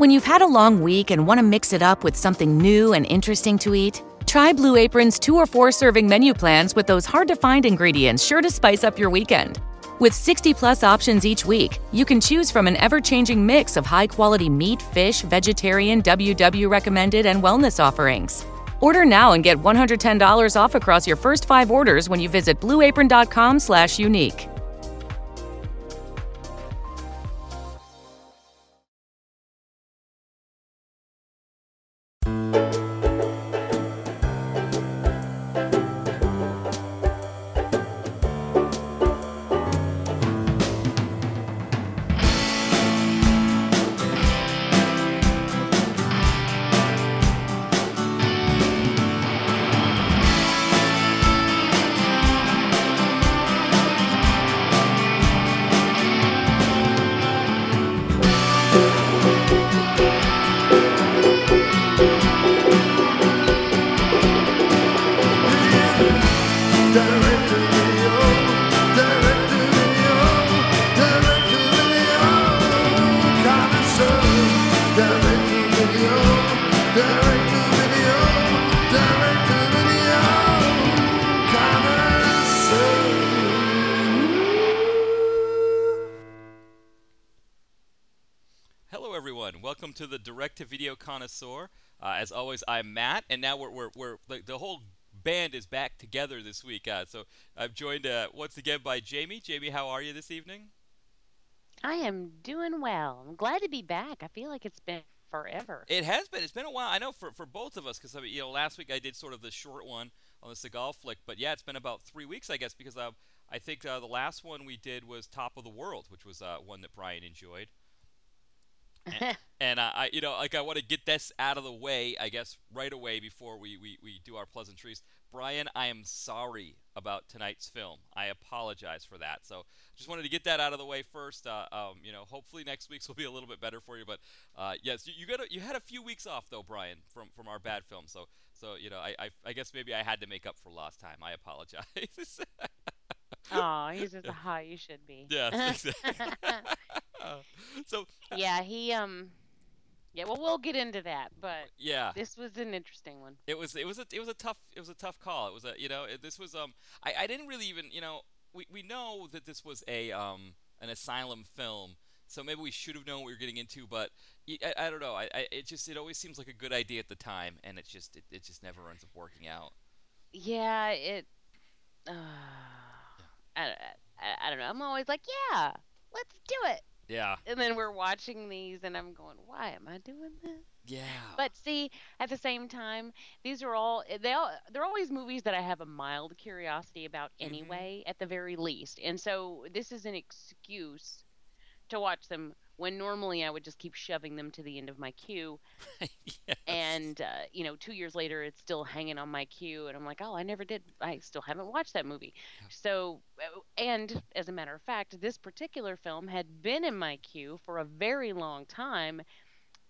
When you've had a long week and want to mix it up with something new and interesting to eat, try Blue Apron's two or four serving menu plans with those hard to find ingredients sure to spice up your weekend. With 60 plus options each week, you can choose from an ever changing mix of high quality meat, fish, vegetarian, WW recommended, and wellness offerings. Order now and get $110 off across your first five orders when you visit blueapron.com/slash unique. Connoisseur. Uh, as always, I'm Matt, and now we're, we're, we're the, the whole band is back together this week. Uh, so I'm joined uh, once again by Jamie. Jamie, how are you this evening? I am doing well. I'm glad to be back. I feel like it's been forever. It has been. It's been a while. I know for, for both of us because I mean, you know last week I did sort of the short one on the Seagal flick, but yeah, it's been about three weeks I guess because uh, I think uh, the last one we did was Top of the World, which was uh, one that Brian enjoyed. and, uh, I, you know, like I want to get this out of the way, I guess, right away before we, we, we do our pleasantries. Brian, I am sorry about tonight's film. I apologize for that. So just wanted to get that out of the way first. Uh, um, you know, hopefully next week's will be a little bit better for you. But uh, yes, you, you got a, you had a few weeks off though, Brian, from from our bad film. So so you know, I, I, I guess maybe I had to make up for lost time. I apologize. Oh, he's just how you should be. Yeah. exactly. so yeah, he um yeah, well we'll get into that, but yeah, this was an interesting one. it was it was a it was a tough it was a tough call. It was a you know it, this was um I, I didn't really even you know we, we know that this was a um an asylum film, so maybe we should have known what we were getting into, but I, I don't know. I, I it just it always seems like a good idea at the time, and it just it, it just never ends up working out. Yeah, it uh, I, I, I don't know. I'm always like, yeah, let's do it. Yeah, And then we're watching these and I'm going, why am I doing this? yeah, But see, at the same time, these are all they all they're always movies that I have a mild curiosity about Mhm. anyway, at the very least. And so this is an excuse to watch them when normally I would just keep shoving them to the end of my queue. yes. And uh, you know, two years later, it's still hanging on my queue, and I'm like, oh, I never did. I still haven't watched that movie. Yeah. So, uh, and as a matter of fact, this particular film had been in my queue for a very long time,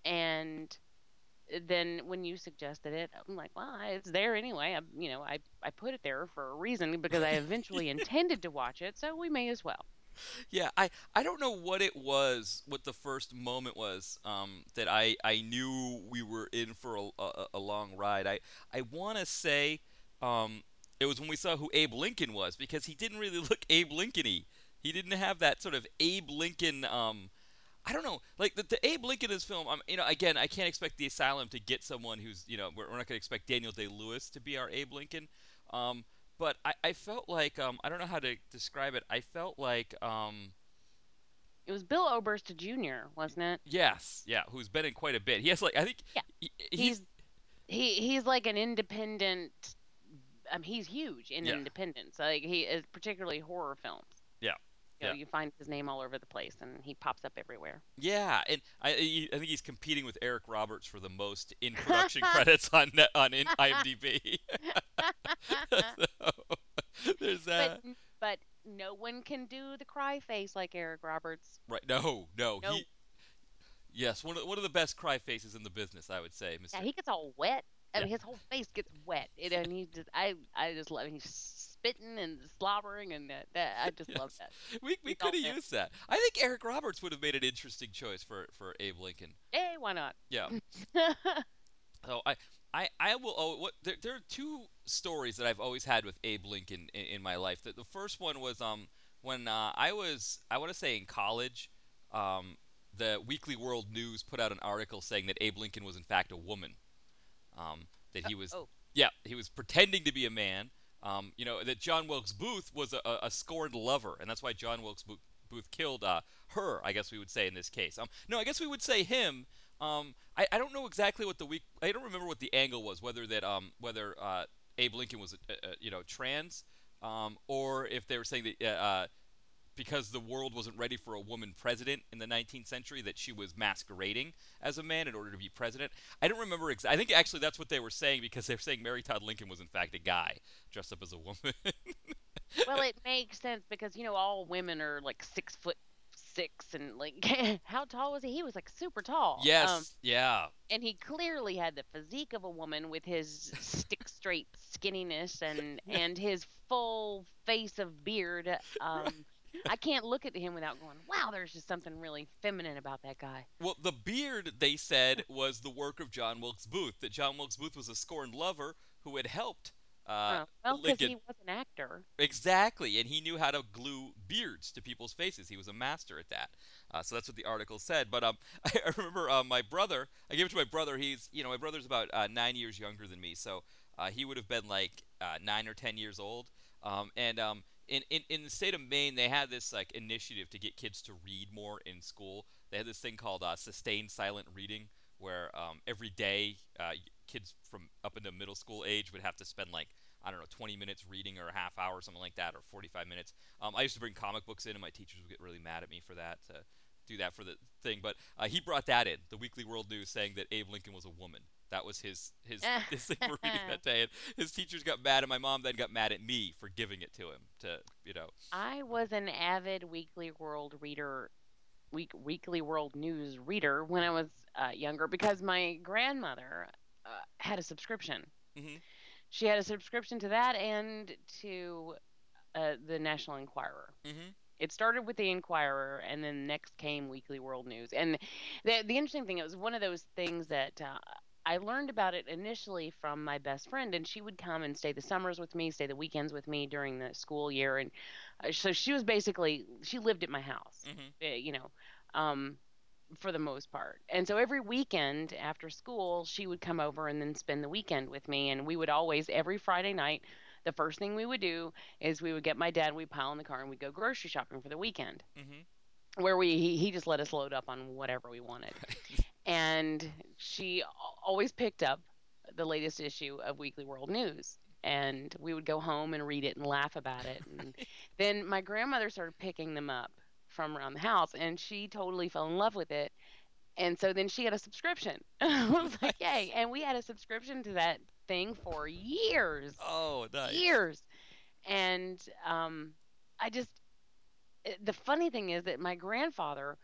and then when you suggested it, I'm like, well, it's there anyway. I, you know, I I put it there for a reason because I eventually intended to watch it, so we may as well. Yeah, I, I don't know what it was, what the first moment was um, that I, I knew we were in for a, a, a long ride. I, I want to say um, it was when we saw who Abe Lincoln was because he didn't really look Abe Lincoln-y. He didn't have that sort of Abe Lincoln. Um, I don't know, like the, the Abe Lincoln in this film. Um, you know, again, I can't expect the Asylum to get someone who's you know we're, we're not going to expect Daniel Day Lewis to be our Abe Lincoln. Um, but I, I felt like um, I don't know how to describe it. I felt like um, It was Bill Oberst Jr., wasn't it? Yes, yeah, who's been in quite a bit. He has like I think Yeah, he, He's he's he he's like an independent. Um, he's huge in Yeah. independence. Like he is particularly horror films. Yeah, You, know, yeah. you find his name all over the place, and he pops up everywhere. yeah, and I I think he's competing with Eric Roberts for the most in production credits on on IMDb. so, there's that. but but no one can do the cry face like Eric Roberts. right? No, no, Nope. he. Yes, one of one of the best cry faces in the business, I would say, Mr. Yeah, he gets all wet. I mean, his whole face gets wet. It, and he just, I, I just love. He's spitting and slobbering, and that, that I just love that. We we could have used that. I think Eric Roberts would have made an interesting choice for for Abe Lincoln. Hey, why not? Yeah. So I, I, I will. Oh, what there, there are two stories that I've always had with Abe Lincoln in, in my life. The, the first one was um when uh, I was I want to say in college, um, the Weekly World News put out an article saying that Abe Lincoln was in fact a woman, um, that he was oh. yeah he was pretending to be a man. Um, you know that John Wilkes Booth was a, a, scorned lover, and that's why John Wilkes Booth, Booth killed uh, her. I guess we would say in this case. Um, no, I guess we would say him. Um, I, I don't know exactly what the week. I don't remember what the angle was. Whether that um whether uh, Abe Lincoln was you know trans, um, or if they were saying that uh, uh, because the world wasn't ready for a woman president in the 19th century, that she was masquerading as a man in order to be president. I don't remember. Ex- I think actually that's what they were saying because they were saying Mary Todd Lincoln was in fact a guy dressed up as a woman. well, it makes sense because you know all women are like six foot six, and like how tall was he? He was like super tall. yes. Um, yeah. and he clearly had the physique of a woman with his stick straight skinniness and and his full face of beard. Um, I can't look at him without going, "Wow, there's just something really feminine about that guy." Well, the beard they said was the work of John Wilkes Booth. That John Wilkes Booth was a scorned lover who had helped. Uh, Oh, well, because he was an actor. Exactly, and he knew how to glue beards to people's faces. He was a master at that. Uh, so that's what the article said. But um, I, I remember uh, my brother. I gave it to my brother. He's, you know, my brother's about uh, nine years younger than me, so uh, he would have been like uh, nine or ten years old. Um, and um, in, in in the state of Maine, they had this like initiative to get kids to read more in school. They had this thing called uh, sustained silent reading, where um, every day uh, kids from up into middle school age would have to spend like I don't know, 20 minutes reading or a half hour, or something like that, or 45 minutes. Um, I used to bring comic books in, and my teachers would get really mad at me for that, to do that for the thing. But uh, he brought that in, the Weekly World News, saying that Abe Lincoln was a woman. That was his his, his thing for reading that day. And his teachers got mad, and my mom then got mad at me for giving it to him. To you know, I was an avid Weekly World reader, week Weekly World News reader when I was uh, younger because my grandmother uh, had a subscription. Mhm. She had a subscription to that and to uh, the National Enquirer. mm-hmm. It started with the Enquirer, and then next came Weekly World News. And the the interesting thing, it was one of those things that uh, I learned about it initially from my best friend, and she would come and stay the summers with me, stay the weekends with me during the school year, and uh, so she was basically she lived at my house, Mhm. uh, you know, um, for the most part. And so every weekend after school, she would come over and then spend the weekend with me, and we would always every Friday night. The first thing we would do is we would get my dad, we'd pile in the car, and we'd go grocery shopping for the weekend Mm-hmm. where we he, he just let us load up on whatever we wanted and she always picked up the latest issue of weekly world news and we would go home and read it and laugh about it. And then my grandmother started picking them up from around the house and she totally fell in love with it. And so then she had a subscription. I was like yay. And we had a subscription to that thing for years. Oh, nice. years. And um, I just, eh, the funny thing is that my grandfather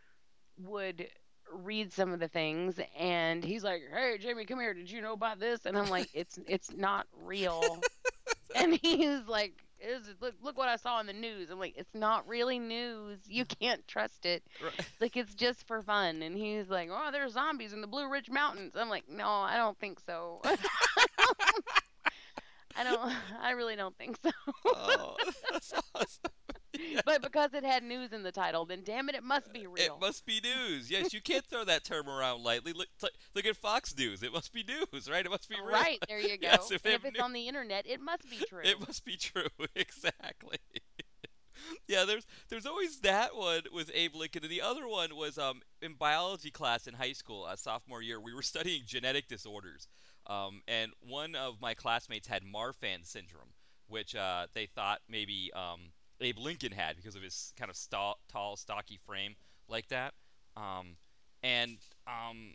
would read some of the things and he's like, "Hey, Jamie, come here. Did you know about this?" And I'm like, "It's it's not real." and he's like, is look look what I saw in the news. I'm like, "It's not really news. You can't trust it. Right. Like it's just for fun." And he's like, "Oh, there's zombies in the Blue Ridge Mountains." I'm like, "No, I don't think so." I don't. I really don't think so. Oh, that's awesome. but because it had news in the title, then damn it, it must be real. It must be news. Yes, you can't throw that term around lightly. Look, t- look at Fox News. It must be news, right? It must be real. Right there, you go. Yes, if if it's new- on the internet, it must be true. It must be true. exactly. yeah, there's there's always that one with Abe Lincoln, and the other one was um in biology class in high school, uh, sophomore year. We were studying genetic disorders, um, and one of my classmates had Marfan syndrome, which uh, they thought maybe um, Abe Lincoln had because of his kind of sta- tall, stocky frame like that. Um, and um,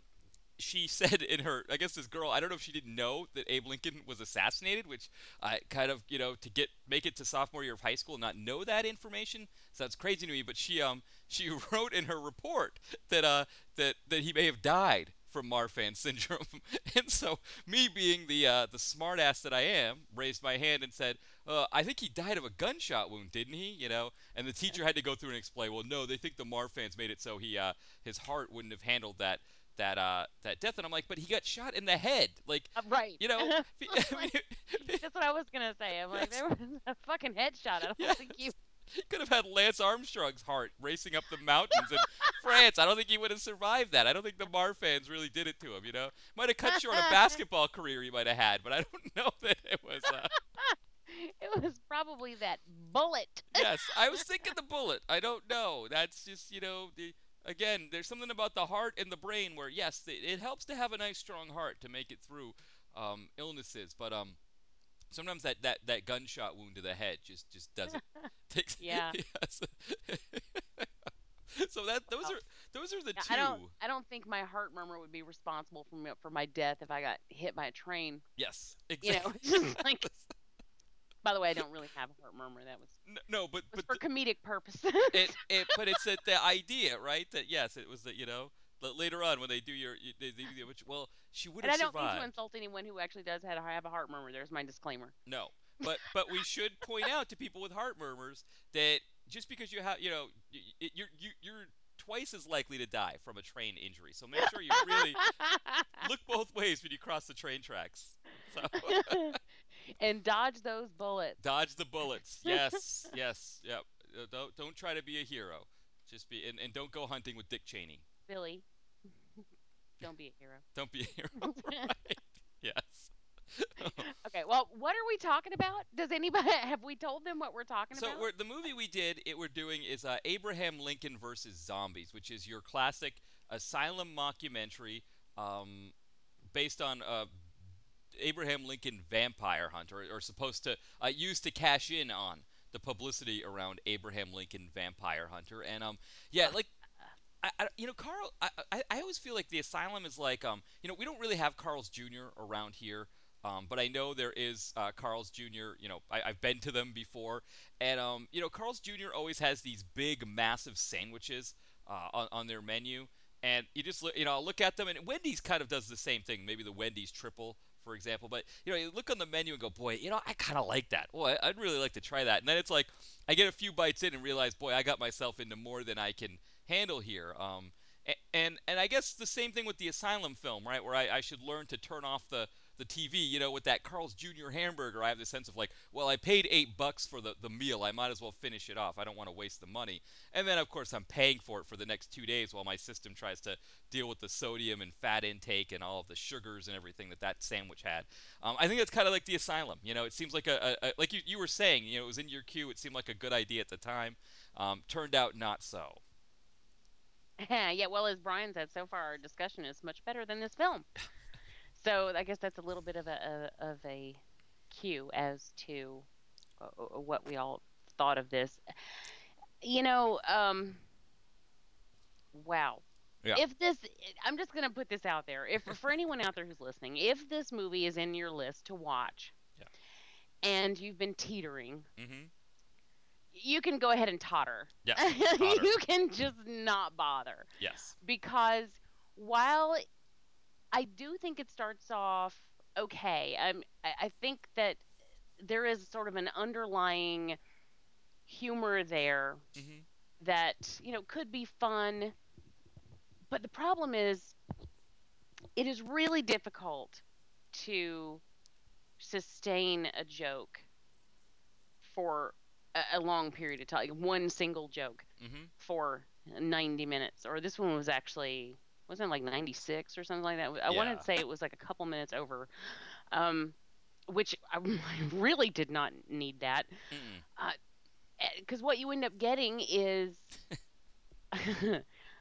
she said in her, I guess this girl, I don't know if she didn't know that Abe Lincoln was assassinated, which I kind of, you know, to get make it to sophomore year of high school not know that information sounds crazy to me. But she um she wrote in her report that uh that that he may have died from Marfan syndrome. and so, me being the uh, the smartass that I am, raised my hand and said, uh, "I think he died of a gunshot wound, didn't he?" You know, and the teacher had to go through and explain. Well, no, they think the Marfans made it so he uh, his heart wouldn't have handled that that uh that death and I'm like but he got shot in the head like Uh, right. you know mean, That's what I was gonna say. I'm like, there was a fucking headshot. I don't Yes. think you. he could have had Lance Armstrong's heart racing up the mountains in France. I don't think he would have survived that. I don't think the Marfans really did it to him. You know, might have cut short a basketball career he might have had, but I don't know that it was. Uh, It was probably that bullet. yes, I was thinking the bullet. I don't know. That's just you know the. Again, there's something about the heart and the brain where yes, it, it helps to have a nice strong heart to make it through um, illnesses, but um, sometimes that, that, that gunshot wound to the head just just doesn't takes Yeah. yes. so that those are those are the two I don't. I don't think my heart murmur would be responsible for me, for my death if I got hit by a train. yes exactly. You know, just like. By the way, I don't really have a heart murmur. That was, N- no but was but for comedic purposes. it, it but it's that the idea right that yes it was that you know later on when they do your you- they, they do which well she would and I don't survived mean to insult anyone who actually does have, have a heart murmur. There's my disclaimer. No, but but we should point out to people with heart murmurs that just because you have you know you're you, you're twice as likely to die from a train injury. So make sure you really look both ways when you cross the train tracks. So and dodge those bullets. dodge the bullets. Yes, yes, yep. Uh, don't don't try to be a hero. Just be and, and don't go hunting with Dick Cheney. Billy. Don't be a hero. Don't be a hero. right. Yes. Okay, well, what are we talking about? Does anybody have we told them what we're talking So about? we're, the movie we did, it we're doing is uh, Abraham Lincoln versus Zombies, which is your classic asylum mockumentary um, based on uh, Abraham Lincoln vampire hunt, or, or supposed to uh, to cash in on the publicity around Abraham Lincoln vampire hunter. And um, yeah, like. I, I, you know, Carl. I, I, I always feel like the asylum is like, um, you know, we don't really have Carl's Jr. around here, um, but I know there is uh, Carl's Jr. You know, I, I've been to them before, and um, you know, Carl's Jr. always has these big, massive sandwiches uh, on, on their menu, and you just look, you know, look at them, and Wendy's kind of does the same thing. Maybe the Wendy's triple, for example, but you know, you look on the menu and go, boy, you know, I kind of like that. Boy, I'd really like to try that. And then it's like, I get a few bites in and realize, boy, I got myself into more than I can handle here. Um, and and I guess the same thing with the Asylum film, right? Where I, I should learn to turn off the the TV, you know, with that Carl's Jr. hamburger, I have the sense of like, well, I paid eight bucks for the, the meal. I might as well finish it off. I don't want to waste the money. And then, of course, I'm paying for it for the next two days while my system tries to deal with the sodium and fat intake and all of the sugars and everything that that sandwich had. Um, I think that's kind of like the asylum. You know, it seems like a, a, a like you, you were saying, you know, it was in your queue. It seemed like a good idea at the time. Um, turned out not so. yeah, well, as Brian said, so far our discussion is much better than this film. so I guess that's a little bit of a, a of a cue as to uh, uh, what we all thought of this. You know, um, wow. Yeah. If this, I'm just gonna put this out there. If for anyone out there who's listening, if this movie is in your list to watch, Yeah. and you've been teetering, Mm-hmm. you can go ahead and totter. Yes. totter. you can just not bother Yes. because while I do think it starts off okay, I'm, I, think that there is sort of an underlying humor there Mm-hmm. that you know could be fun, but the problem is it is really difficult to sustain a joke for a, a long period of time, like one single joke Mm-hmm. for 90 minutes or this one was actually wasn't it like 96 or something like that? I wanted to say it was like a couple minutes over um which i really did not need that. Because what you end up getting is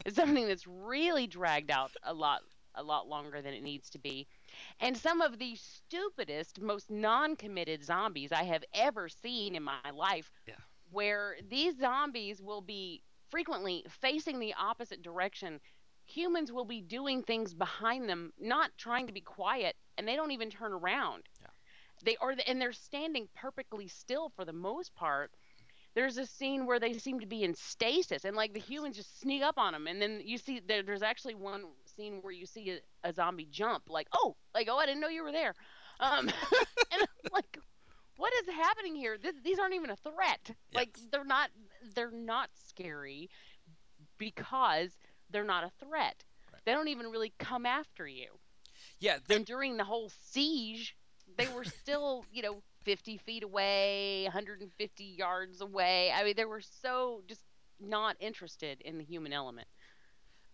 something that's really dragged out a lot a lot longer than it needs to be. And some of the stupidest most non-committed zombies i have ever seen in my life Yeah. where these zombies will be frequently facing the opposite direction humans will be doing things behind them not trying to be quiet and they don't even turn around Yeah. they are and they're standing perfectly still for the most part there's a scene where they seem to be in stasis and like the humans just sneak up on them and then you see there, there's actually one scene where you see a, a zombie jump, like oh, like oh, I didn't know you were there, um, and I'm like, what is happening here? This, these aren't even a threat. Yes. Like they're not they're not scary because they're not a threat. Right. They don't even really come after you. Yeah, they're- And during the whole siege, they were still, you know, 50 feet away, 150 yards away. I mean, they were so just not interested in the human element.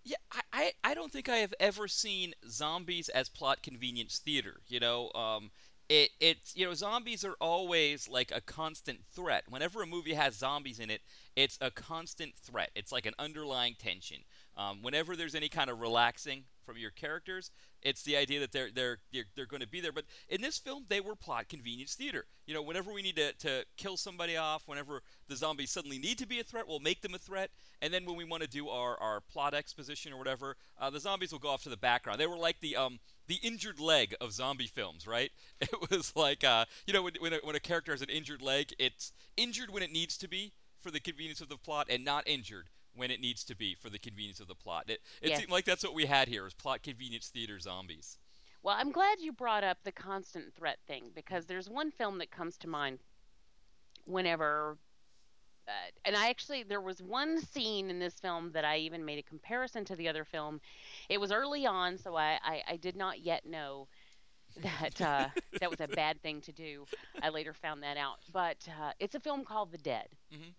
Yeah, I, I, I don't think I have ever seen zombies as plot convenience theater. You know, um, it it's you know zombies are always like a constant threat. Whenever a movie has zombies in it, it's a constant threat. It's like an underlying tension. Um, whenever there's any kind of relaxing from your characters, it's the idea that they're they're they're, they're going to be there. But in this film, they were plot convenience theater. You know, whenever we need to, to kill somebody off, whenever the zombies suddenly need to be a threat, we'll make them a threat. And then when we want to do our, our plot exposition or whatever, uh, the zombies will go off to the background. They were like the um the injured leg of zombie films, right? It was like uh, you know when when a, when a character has an injured leg, it's injured when it needs to be for the convenience of the plot, and not injured when it needs to be for the convenience of the plot. It, it Yes. seemed like that's what we had here: was plot convenience theater zombies. Well, I'm glad you brought up the constant threat thing because there's one film that comes to mind whenever. Uh, and I actually, there was one scene in this film that I even made a comparison to the other film. It was early on, so I, I, I did not yet know that uh, that was a bad thing to do. I later found that out. But uh, it's a film called The Dead. Mhm.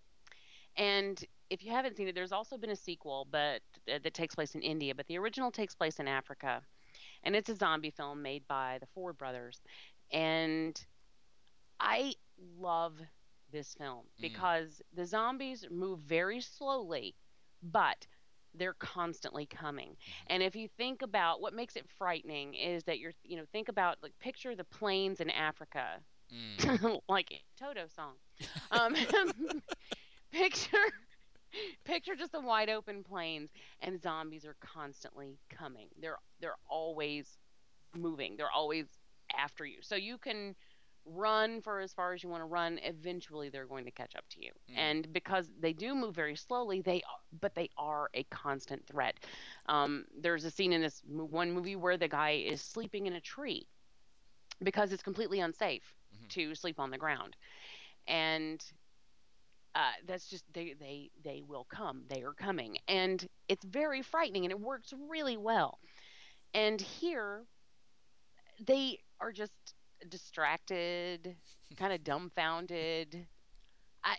And if you haven't seen it, there's also been a sequel, but uh, that takes place in India. But the original takes place in Africa, and it's a zombie film made by the Ford brothers. And I love this film Mm. because the zombies move very slowly, but they're constantly coming. And if you think about what makes it frightening is that you're, you know, think about like picture the plains in Africa, Mm. like Toto song. Um, picture picture just the wide open plains and zombies are constantly coming. They're they're always moving. They're always after you. So you can run for as far as you want to run, eventually they're going to catch up to you. Mm. And because they do move very slowly, they are, but they are a constant threat. Um, there's a scene in this one movie where the guy is sleeping in a tree because it's completely unsafe Mhm. to sleep on the ground, and uh, that's just they they they will come. They are coming, and it's very frightening, and it works really well. And here, they are just distracted, kind of dumbfounded. I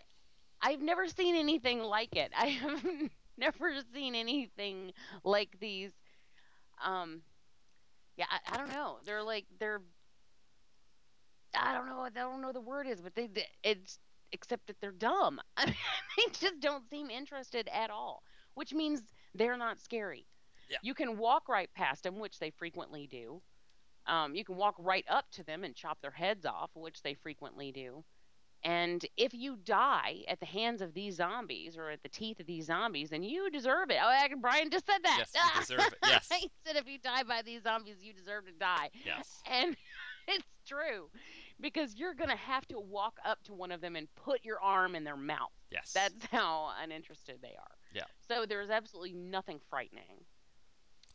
I've never seen anything like it. I have never seen anything like these. Um, yeah, I, I don't know. They're like they're. I don't know. I don't know the word is, but they it's except that they're dumb. I mean, they just don't seem interested at all, which means they're not scary. Yeah. You can walk right past them, which they frequently do. Um, you can walk right up to them and chop their heads off, which they frequently do. And if you die at the hands of these zombies or at the teeth of these zombies, then you deserve it. Oh, I- Brian just said that. Yes, you deserve it. Yes. he said if you die by these zombies, you deserve to die. Yes. And it's true because you're going to have to walk up to one of them and put your arm in their mouth. Yes. That's how uninterested they are. Yeah. So there's absolutely nothing frightening.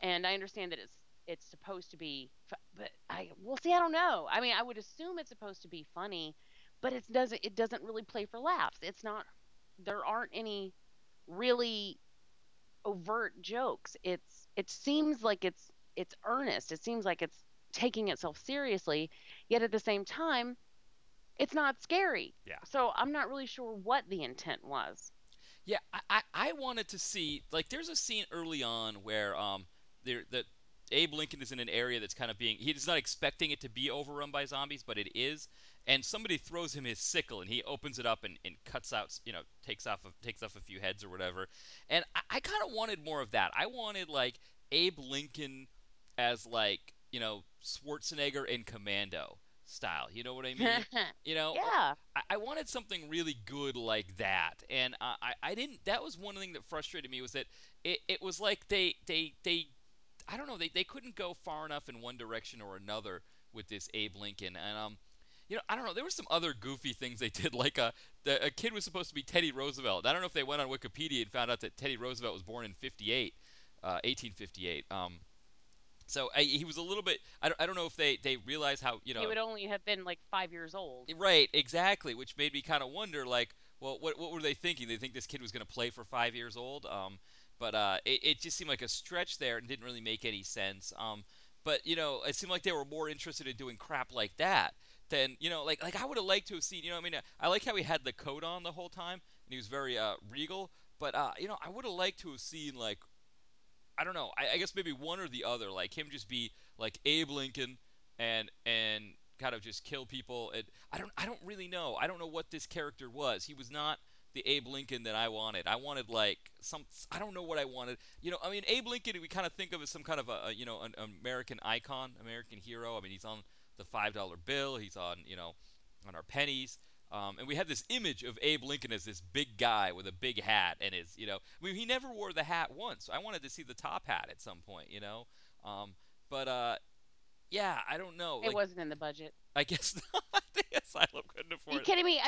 And I understand that it's it's supposed to be but I well see I don't know. I mean, I would assume it's supposed to be funny, but it doesn't it doesn't really play for laughs. It's not there aren't any really overt jokes. It's it seems like it's it's earnest. It seems like it's taking itself seriously, yet at the same time it's not scary. Yeah. So I'm not really sure what the intent was. Yeah, I, I, I wanted to see like there's a scene early on where um there that Abe Lincoln is in an area that's kind of being he's not expecting it to be overrun by zombies, but it is. And somebody throws him his sickle, and he opens it up and, and cuts out, you know, takes off a, takes off a few heads or whatever. And I, I kind of wanted more of that. I wanted like Abe Lincoln as like you know Schwarzenegger in Commando style. You know what I mean? You know, yeah. I, I wanted something really good like that, and I, I, I didn't. That was one thing that frustrated me was that it, it was like they they they I don't know they, they couldn't go far enough in one direction or another with this Abe Lincoln, and um. You know, I don't know. There were some other goofy things they did. Like a, the, a kid was supposed to be Teddy Roosevelt. I don't know if they went on Wikipedia and found out that Teddy Roosevelt was born in 58, uh, 1858. Um, So I, he was a little bit. I don't, I don't know if they they realize how you know. He would only have been like five years old. Right, exactly, which made me kind of wonder, like, well, what what were they thinking? They think this kid was going to play for five years old. Um, but uh, it, it just seemed like a stretch there and didn't really make any sense. Um, but you know, it seemed like they were more interested in doing crap like that than you know, like like I would have liked to have seen. You know, I mean, I like how he had the coat on the whole time and he was very uh, regal. But uh, you know, I would have liked to have seen like I don't know. I, I, guess maybe one or the other. Like him just be like Abe Lincoln and and kind of just kill people. And I don't I don't really know. I don't know what this character was. He was not the Abe Lincoln that I wanted. I wanted like some. I don't know what I wanted. You know, I mean, Abe Lincoln we kind of think of as some kind of a, a you know an American icon, American hero. I mean, he's on the five dollar bill. He's on you know on our pennies. Um, and we had this image of Abe Lincoln as this big guy with a big hat and his, you know, I mean, he never wore the hat once. I wanted to see the top hat at some point, you know. Um, but uh, yeah, I don't know. It like, wasn't in the budget. I guess not. the asylum couldn't afford. It. Are you kidding me?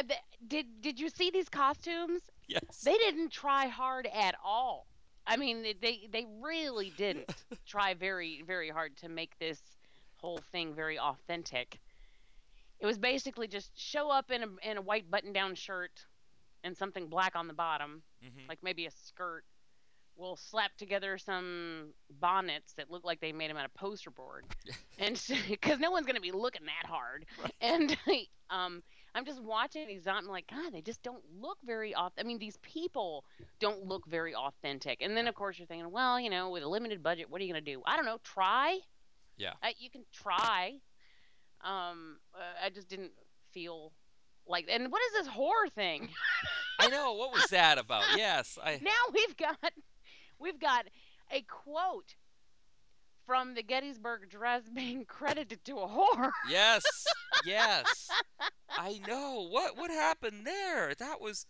Did Did you see these costumes? Yes. They didn't try hard at all. I mean, they they really didn't try very very hard to make this whole thing very authentic. It was basically just show up in a in a white button down shirt and something black on the bottom, mm-hmm. like maybe a skirt. We'll slap together some bonnets that look like they made them out of poster board, and because no one's gonna be looking that hard. Right. And um, I'm just watching these. I'm like, God, they just don't look very off. I mean, these people don't look very authentic. And then of course you're thinking, well, you know, with a limited budget, what are you gonna do? I don't know. Try. Yeah. Uh, you can try. Um, uh, I just didn't feel like. And what is this horror thing? I know. What was that about? Yes, I. Now we've got, we've got a quote from the Gettysburg Address being credited to a whore. Yes, yes. I know. What what happened there? That was.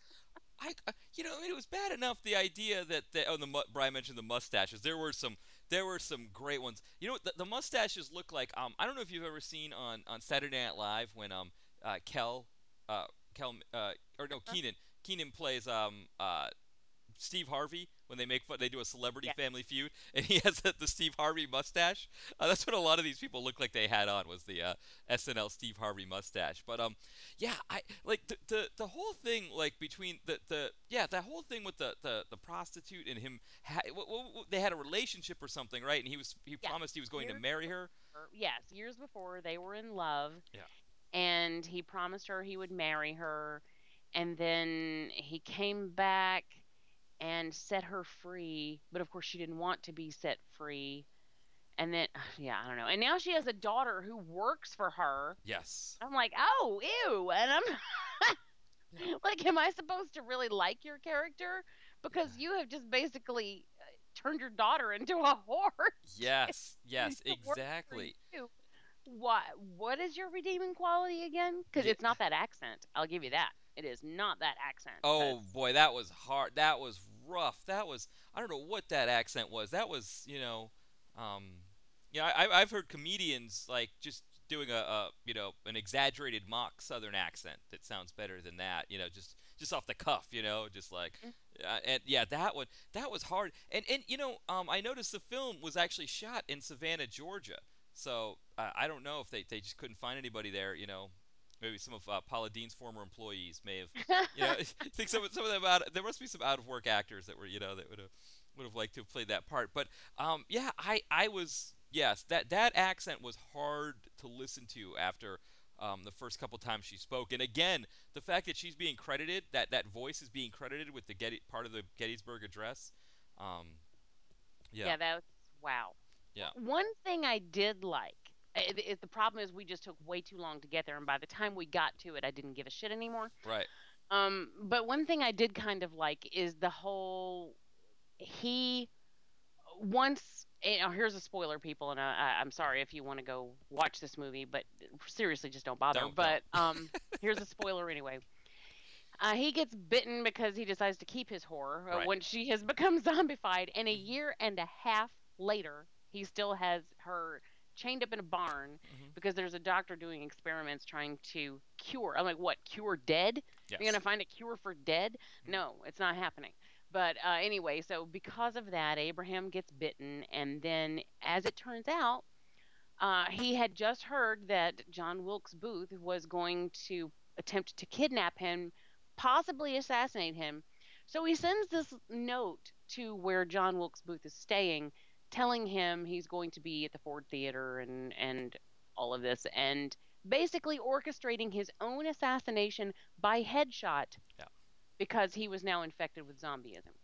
I, uh, you know, I mean, it was bad enough the idea that the, oh, the Brian mentioned the mustaches. There were some there were some great ones. You know what? The, the mustaches look like. Um, I don't know if you've ever seen on, on Saturday Night Live when um uh, Kel uh Kel uh or no Kenan. Kenan plays um uh Steve Harvey when they make fun, they do a celebrity yeah. family feud, and he has the, the Steve Harvey mustache. Uh, that's what a lot of these people look like they had on was the uh, SNL Steve Harvey mustache. But um, yeah, I like the, the the whole thing like between the the yeah that whole thing with the the, the prostitute and him. Ha- w- w- they had a relationship or something, right? And he was he yeah. promised he was going years to marry her. Before, yes, years before they were in love. Yeah. And he promised her he would marry her, and then he came back and set her free, but of course she didn't want to be set free. And then, yeah, I don't know. And now she has a daughter who works for her. Yes. I'm like, oh, ew. And I'm like, am I supposed to really like your character? Because you have just basically uh, turned your daughter into a whore. Yes, yes, exactly. What what is your redeeming quality again? Because yeah. it's not that accent. I'll give you that. It is not that accent. Oh boy, that was hard. That was rough. That was I don't know what that accent was. That was you know, um, you know I, I've heard comedians like just doing a, a you know an exaggerated mock Southern accent that sounds better than that. You know, just just off the cuff. You know, just like. Mm. Uh, and yeah, that one that was hard. And and you know, um, I noticed the film was actually shot in Savannah, Georgia. So uh, I don't know if they, they just couldn't find anybody there. You know, maybe some of uh, Paula Deen's former employees may have, you know, I think some some of them out. There must be some out of work actors that were, you know, that would have would have liked to have played that part. But um, yeah, I I was yes that that accent was hard to listen to after. Um, the first couple times she spoke, and again, the fact that she's being credited, that that voice is being credited with the Getty part of the Gettysburg Address. Um, yeah. Yeah, that was wow. Yeah. One thing I did like it, it, the problem is we just took way too long to get there, and by the time we got to it, I didn't give a shit anymore. Right. Um, but one thing I did kind of like is the whole he once. You know, here's a spoiler, people, and I, I'm sorry if you want to go watch this movie, but seriously, just don't bother. Don't, but um, here's a spoiler anyway. Uh, he gets bitten because he decides to keep his whore uh, right. when she has become zombified, and a mm-hmm. year and a half later, he still has her chained up in a barn mm-hmm. because there's a doctor doing experiments trying to cure. I'm like, what? Cure dead? Yes. You're gonna find a cure for dead? Mm-hmm. No, it's not happening. But uh, anyway, so because of that, Abraham gets bitten, and then, as it turns out, uh, he had just heard that John Wilkes Booth was going to attempt to kidnap him, possibly assassinate him. So he sends this note to where John Wilkes Booth is staying, telling him he's going to be at the Ford Theater and and all of this, and basically orchestrating his own assassination by headshot Yeah. because he was now infected with zombieism.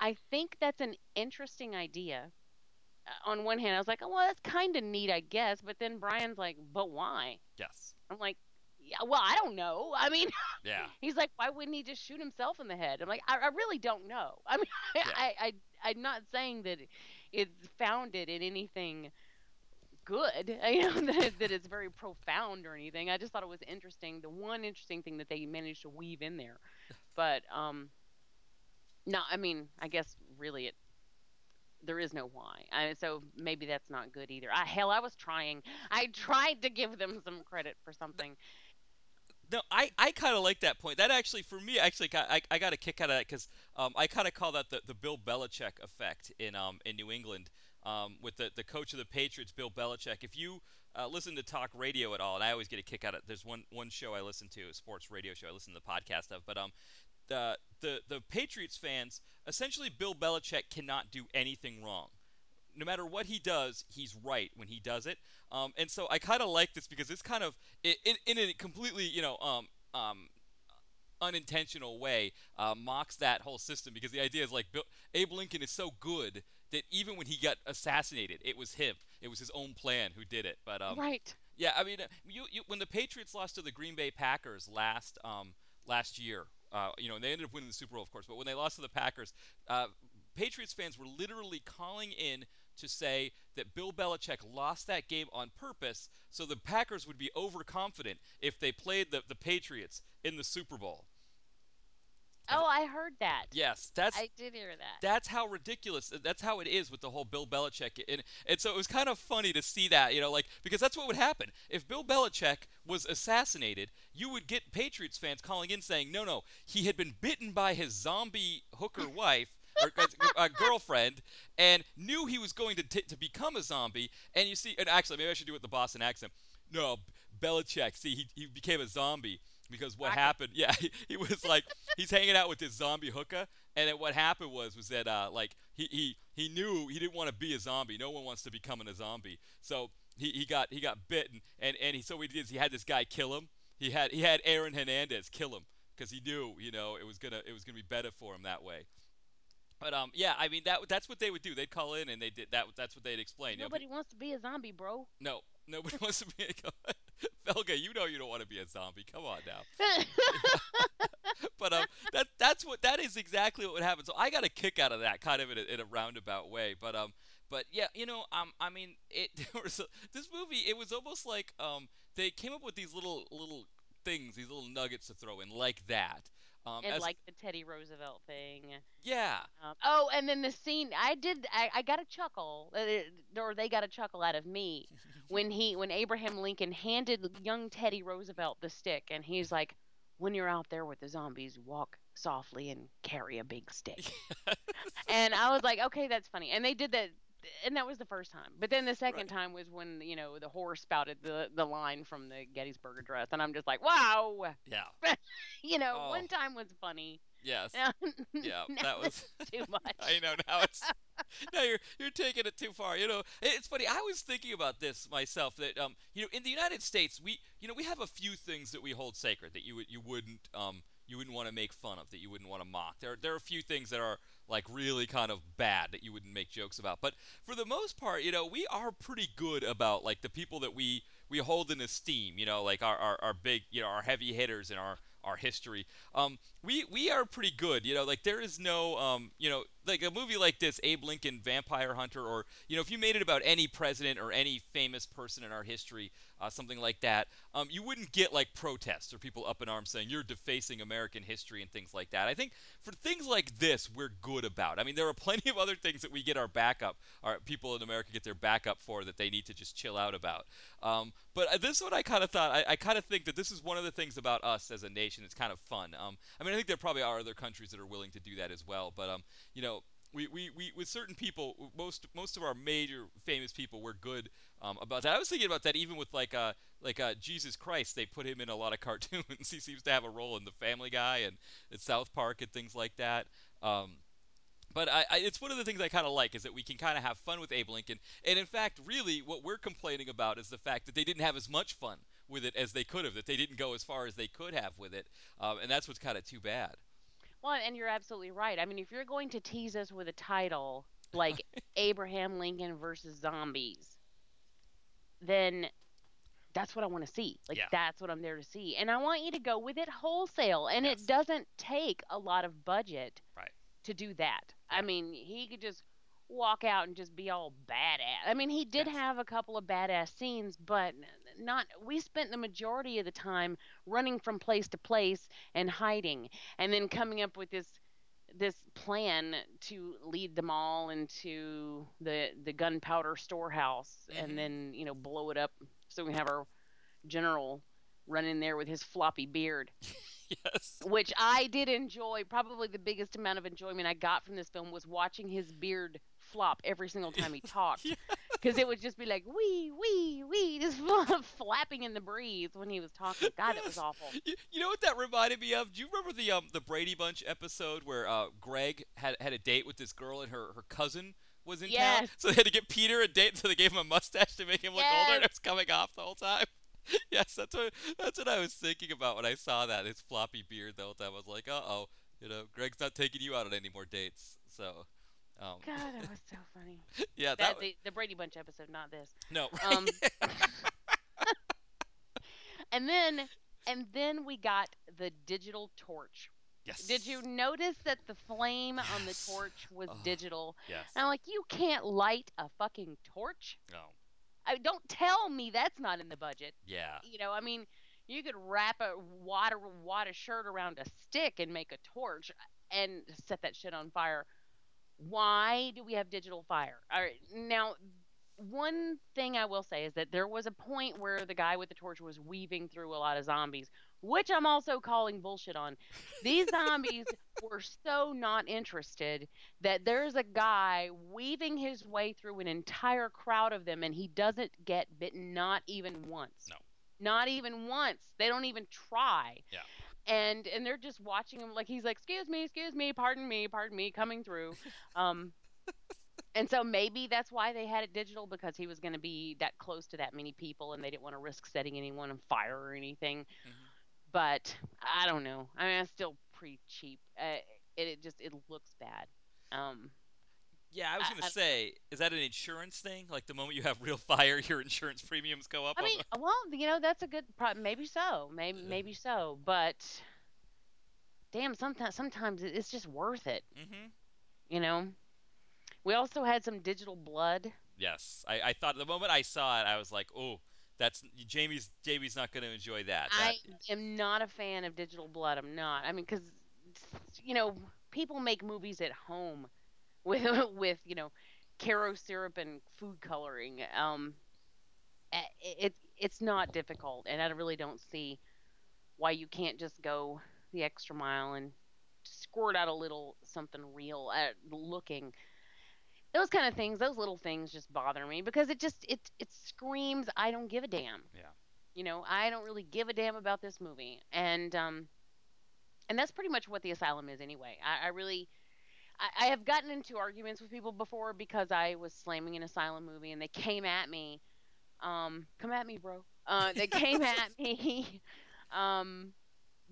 I think that's an interesting idea. Uh, On one hand, I was like, oh, well, that's kind of neat, I guess. But then Brian's like, but why? Yes. I'm like, yeah, well, I don't know. I mean, Yeah. he's like, why wouldn't he just shoot himself in the head? I'm like, I, I really don't know. I mean, Yeah. I, I, I'm not saying that it's founded in anything good, you know, that, that it's very profound or anything. I just thought it was interesting. The one interesting thing that they managed to weave in there, but um, no, I mean, I guess really it. There is no why, I, so maybe that's not good either. I, hell, I was trying. I tried to give them some credit for something. No, I, I kind of like that point. That actually, for me, actually, got, I, I got a kick out of that because um, I kind of call that the, the Bill Belichick effect in um, in New England um, with the, the coach of the Patriots, Bill Belichick. If you uh, listen to talk radio at all, and I always get a kick out of it There's one one show I listen to, a sports radio show I listen to the podcast of, but um, the the the Patriots fans essentially Bill Belichick cannot do anything wrong no matter what he does, he's right when he does it. Um, and so I kind of like this because it's kind of in, in, in a completely, you know, um, um, unintentional way uh, mocks that whole system because the idea is like Bill, Abe Lincoln is so good that even when he got assassinated, it was him. It was his own plan who did it. But um, right. yeah, I mean, uh, you, you, when the Patriots lost to the Green Bay Packers last um, last year, uh, you know, and they ended up winning the Super Bowl, of course. But when they lost to the Packers, uh, Patriots fans were literally calling in to say that Bill Belichick lost that game on purpose so the Packers would be overconfident if they played the, the Patriots in the Super Bowl. Oh, I heard that. Yes, that's I did hear that. that's how ridiculous that's how it is with the whole Bill Belichick and and so it was kind of funny to see that you know like because that's what would happen if Bill Belichick was assassinated you would get Patriots fans calling in saying no no he had been bitten by his zombie hooker wife or uh, girlfriend and knew he was going to t- to become a zombie. And you see and actually maybe I should do it with the Boston accent. No Belichick see he, he became a zombie because what Rocket. happened yeah he, he was like he's hanging out with this zombie hooker. And then what happened was was that uh, like he, he he knew he didn't want to be a zombie. No one wants to become a zombie. So he, he got he got bitten and and he so he did is he had this guy kill him. He had he had Aaron Hernandez kill him because he knew you know it was gonna it was gonna be better for him that way but um yeah I mean that that's what they would do they'd call in and they did that that's what they'd explain you know, Nobody wants to be a zombie, bro. no nobody wants to be a Felga you know you don't want to be a zombie come on now but um, that that's what that is exactly what would happen. So I got a kick out of that, kind of in a, in a roundabout way. But um, but yeah, you know, um, I mean, it there was this movie. It was almost like um, they came up with these little little things, these little nuggets to throw in, like that. Um, and as- like the Teddy Roosevelt thing. yeah, Um, oh, and then the scene I did I, I got a chuckle uh, or they got a chuckle out of me when he when Abraham Lincoln handed young Teddy Roosevelt the stick and he's like when you're out there with the zombies walk softly and carry a big stick. and I was like okay that's funny. And they did that and that was the first time. But then the second Right. time was when you know the horse spouted the the line from the Gettysburg Address and I'm just like wow. yeah, You know, Oh. one time was funny. yes, Now- yeah. now That was too much. I know now it's now you're you're taking it too far. You know, it's funny. I was thinking about this myself. That um, you know, in the United States, we you know we have a few things that we hold sacred that you would you wouldn't um you wouldn't want to make fun of that you wouldn't want to mock. There there are a few things that are like really kind of bad that you wouldn't make jokes about. But for the most part, you know, we are pretty good about like the people that we we hold in esteem. You know, like our our, our big you know our heavy hitters in our our history. Um, we we are pretty good. You know, like there is no um, you know, like a movie like this, Abe Lincoln, Vampire Hunter, or you know, if you made it about any president or any famous person in our history, uh, something like that, um, you wouldn't get like protests or people up in arms saying you're defacing American history and things like that. I think for things like this, we're good about. I mean, there are plenty of other things that we get our backup, our people in America get their backup for that they need to just chill out about. Um, but uh, this one, I kind of thought, I, I kind of think that this is one of the things about us as a nation that's kind of fun. Um, I mean, I think there probably are other countries that are willing to do that as well. But um, you know, we, we, we with certain people, most most of our major famous people, we're good um, about that. I was thinking about that even with like uh like uh Jesus Christ. They put him in a lot of cartoons. he seems to have a role in the Family Guy and in South Park and things like that. Um, but I, I, it's one of the things I kind of like is that we can kind of have fun with Abe Lincoln. And in fact, really, what we're complaining about is the fact that they didn't have as much fun with it as they could have. That they didn't go as far as they could have with it, um, and that's what's kind of too bad. Well, and you're absolutely right. I mean, if you're going to tease us with a title like Abraham Lincoln versus zombies, then that's what I want to see. Like Yeah. that's what I'm there to see. And I want you to go with it wholesale. And Yes. it doesn't take a lot of budget Right. to do that. I mean, he could just walk out and just be all badass. I mean, he did Yes. have a couple of badass scenes, but not we spent the majority of the time running from place to place and hiding and then coming up with this this plan to lead them all into the the gunpowder storehouse Mhm. and then you know blow it up so we have our general run in there with his floppy beard yes. which I did enjoy. Probably the biggest amount of enjoyment I got from this film was watching his beard flop every single time he talked, Yeah. because it would just be like wee wee wee, just flapping in the breeze when he was talking. God, that was awful. You, you know what that reminded me of? Do you remember the um the Brady Bunch episode where uh Greg had had a date with this girl and her her cousin was in town, so they had to get Peter a date, so they gave him a mustache to make him look older, and it was coming off the whole time. yes, that's what that's what I was thinking about when I saw that his floppy beard the whole time. I was like, uh oh, you know, Greg's not taking you out on any more dates. So, um, God, that was so funny. yeah, that, That the, the Brady Bunch episode, not this. no, Um, and then and then we got the digital torch. yes. Did you notice that the flame on the torch was Oh. digital? Yes. And I'm like, you can't light a fucking torch. No. I, don't tell me that's not in the budget. Yeah. You know, I mean, you could wrap a water of shirt around a stick and make a torch and set that shit on fire. Why do we have digital fire? All right, now, one thing I will say is that there was a point where the guy with the torch was weaving through a lot of zombies, which I'm also calling bullshit on. These zombies were so not interested that there's a guy weaving his way through an entire crowd of them and he doesn't get bitten not even once. No. Not even once. They don't even try. Yeah. And and they're just watching him like he's like, "Excuse me, excuse me, pardon me, pardon me, coming through." Um and so maybe that's why they had it digital because he was going to be that close to that many people and they didn't want to risk setting anyone on fire or anything. Mhm. But I don't know. I mean, it's still pretty cheap. Uh, it, it just it looks bad. Um, Yeah, I was gonna say, is that an insurance thing? Like the moment you have real fire, your insurance premiums go up. I mean, well, you know, that's a good. Pro- maybe so. Maybe Yeah. maybe so. But damn, sometimes sometimes it's just worth it. mm-hmm. You know. We also had some digital blood. Yes, I, I thought the moment I saw it, I was like, oh, that's Jamie's. Jamie's not gonna enjoy that. I am not a fan of digital blood. I'm not. I mean, because you know, people make movies at home with with you know, Karo syrup and food coloring. Um, a- it it's not difficult, and I really don't see why you can't just go the extra mile and squirt out a little something real at looking. Those kind of things, those little things, just bother me because it just it it screams I don't give a damn yeah you know i don't really give a damn about this movie and um and that's pretty much what the asylum is anyway i, I really I, I have gotten into arguments with people before because i was slamming an asylum movie and they came at me um come at me bro uh they came at me um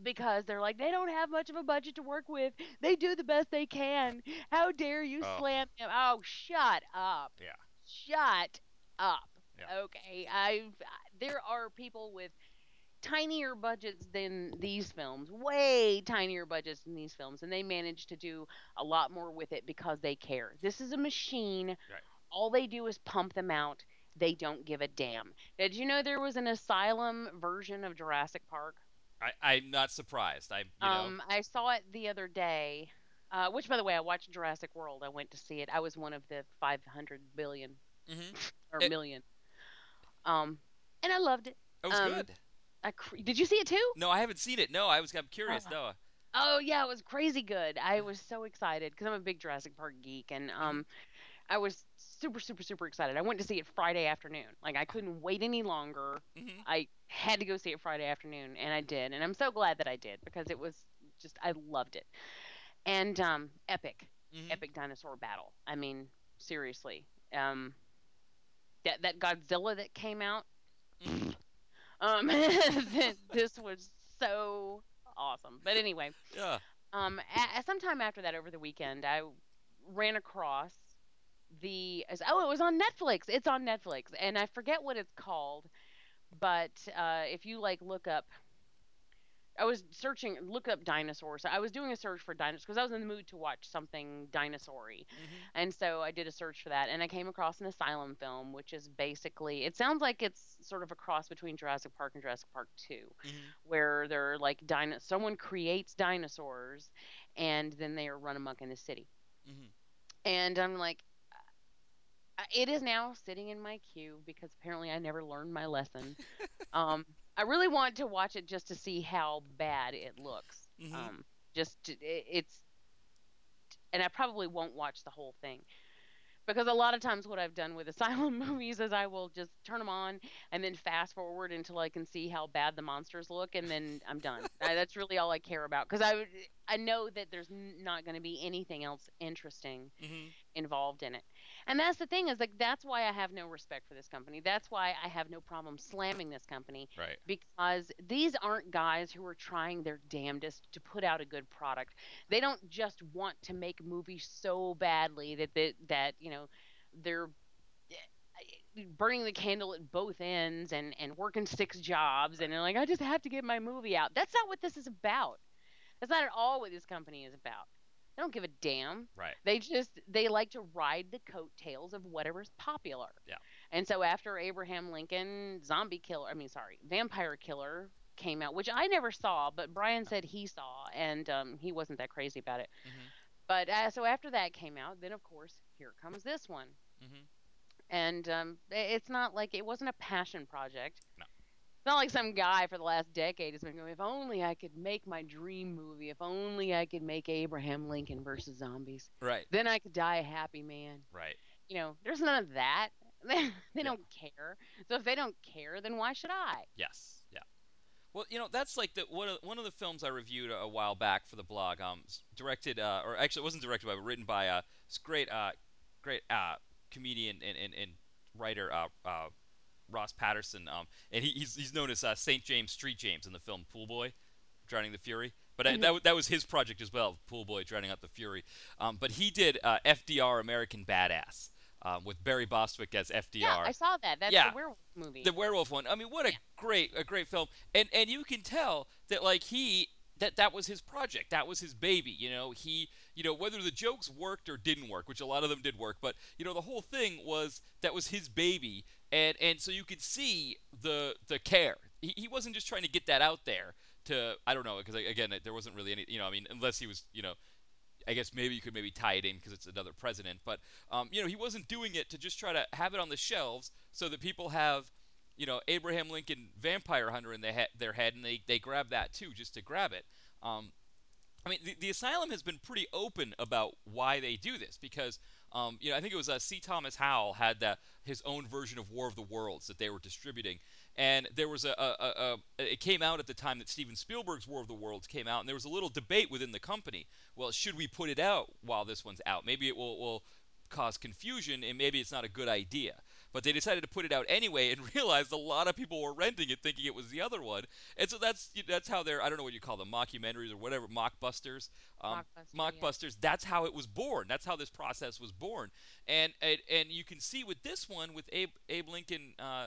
because they're like they don't have much of a budget to work with they do the best they can how dare you Oh. slam them oh shut up Yeah. shut up Yeah. okay i've there are people with tinier budgets than these films, way tinier budgets than these films, and they managed to do a lot more with it because they care. This is a machine. Right. All they do is pump them out. They don't give a damn. Did you know there was an asylum version of Jurassic Park? I, I'm not surprised. I, you know, Um, I saw it the other day. Uh, which, by the way, I watched Jurassic World. I went to see it. I was one of the 500 billion mhm. or It- million. Um, and I loved it. it was um, good. Cr- did you see it too? No, I haven't seen it. No, I was. I'm curious. No. Oh yeah, it was crazy good. I was so excited because I'm a big Jurassic Park geek, and um, I was super, super, super excited. I went to see it Friday afternoon. Like I couldn't wait any longer. hmm I had to go see it Friday afternoon, and I did, and I'm so glad that I did because it was just I loved it. And um, epic, hmm epic dinosaur battle. I mean, seriously. Um, that that Godzilla that came out. Mhm. Um, this was so awesome. But anyway, Yeah. um, a- a- sometime after that, over the weekend, I ran across the oh, it was on Netflix. It's on Netflix, and I forget what it's called, but uh, if you like look up. I was searching, look up dinosaurs. I was doing a search for dinosaurs because I was in the mood to watch something dinosaur-y. hmm And so I did a search for that, and I came across an asylum film, which is basically it sounds like it's sort of a cross between Jurassic Park and Jurassic Park Two, hmm where they're like dino- someone creates dinosaurs, and then they are run amok in the city. hmm And I'm like, it is now sitting in my queue because apparently I never learned my lesson. um, I really want to watch it just to see how bad it looks. Mhm. Um, just to, it, it's, and I probably won't watch the whole thing because a lot of times what I've done with asylum movies is I will just turn them on and then fast forward until I can see how bad the monsters look and then I'm done. I, that's really all I care about because I I know that there's not going to be anything else interesting hmm involved in it. And that's the thing is like that's why I have no respect for this company. That's why I have no problem slamming this company Right. because these aren't guys who are trying their damnedest to put out a good product. They don't just want to make movies so badly that that, that you know they're eh, burning the candle at both ends and and working six jobs and they're like I just have to get my movie out. That's not what this is about. That's not at all what this company is about. They don't give a damn. Right. They just they like to ride the coattails of whatever's popular. Yeah. And so after Abraham Lincoln, Zombie Killer, I mean sorry, Vampire Killer came out, which I never saw, but Brian said he saw, and um, he wasn't that crazy about it. hmm But uh, so after that came out, then of course here comes this one, Mm-hmm. and um, it's not like it wasn't a passion project. No. It's not like some guy for the last decade has been going. If only I could make my dream movie. If only I could make Abraham Lincoln versus zombies. Right. Then I could die a happy man. Right. You know, there's none of that. they Yeah. don't care. So if they don't care, then why should I? Yes. Yeah. Well, you know, that's like the one of one of the films I reviewed a, a while back for the blog. Um, directed, uh, or actually, it wasn't directed by, but written by uh, this great, uh, great uh, comedian and, and, and writer uh, uh, Ross Patterson. Um, and he, he's he's known as uh, Saint James Street James in the film Pool Boy, Drowning the Fury. But uh, Mhm. that that was his project as well, Pool Boy Drowning Out the Fury. Um, but he did uh, FDR American Badass. Um, with Barry Bostwick as FDR. Yeah, I saw that. That's Yeah. the werewolf movie. The werewolf one. I mean, what a Yeah. great, a great film. And and you can tell that like he that that was his project. That was his baby. You know, he you know whether the jokes worked or didn't work, which a lot of them did work, but you know the whole thing was that was his baby. And and so you could see the the care. He, he wasn't just trying to get that out there to I don't know because again there wasn't really any you know I mean unless he was you know I guess maybe you could maybe tie it in because it's another president. But um, you know, he wasn't doing it to just try to have it on the shelves so that people have, you know, Abraham Lincoln Vampire Hunter in their, he- their head, and they they grab that too just to grab it. Um, I mean, the, the asylum has been pretty open about why they do this because, um, you know, I think it was uh, C. Thomas Howell had that his own version of War of the Worlds that they were distributing, and there was a, a, a, a it came out at the time that Steven Spielberg's War of the Worlds came out, and there was a little debate within the company. Well, should we put it out while this one's out? Maybe it will will cause confusion, and maybe it's not a good idea. But they decided to put it out anyway, and realized a lot of people were renting it, thinking it was the other one. And so that's that's how they're I don't know what you call them, mockumentaries or whatever, mockbusters. Um, Mockbuster, yeah. mockbusters. That's how it was born. That's how this process was born. And and, and you can see with this one, with Abe Abe Lincoln. Uh,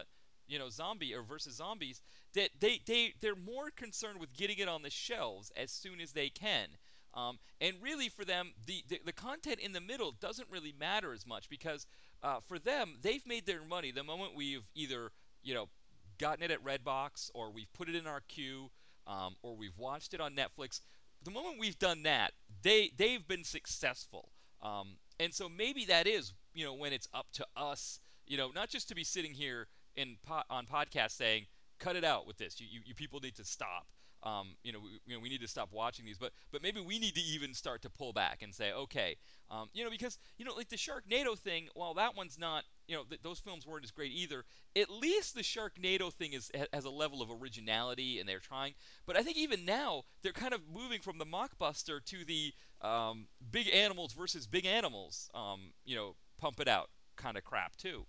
you know, zombie or versus zombies, that they they they're more concerned with getting it on the shelves as soon as they can. Um, and really, for them, the, the, the content in the middle doesn't really matter as much because uh, for them, they've made their money the moment we've either you know gotten it at Redbox or we've put it in our queue um, or we've watched it on Netflix. The moment we've done that, they they've been successful. Um, and so maybe that is you know when it's up to us, you know, not just to be sitting here in po- on podcast saying cut it out with this. You, you, you people need to stop. Um, you know, we, you know, we need to stop watching these, but but maybe we need to even start to pull back and say, okay, um, you know, because you know, like the Sharknado thing, while that one's not, you know, th- those films weren't as great either. At least the Sharknado thing is has a level of originality, and they're trying. But I think even now they're kind of moving from the mockbuster to the um, big animals versus big animals, um, you know, pump it out kind of crap too.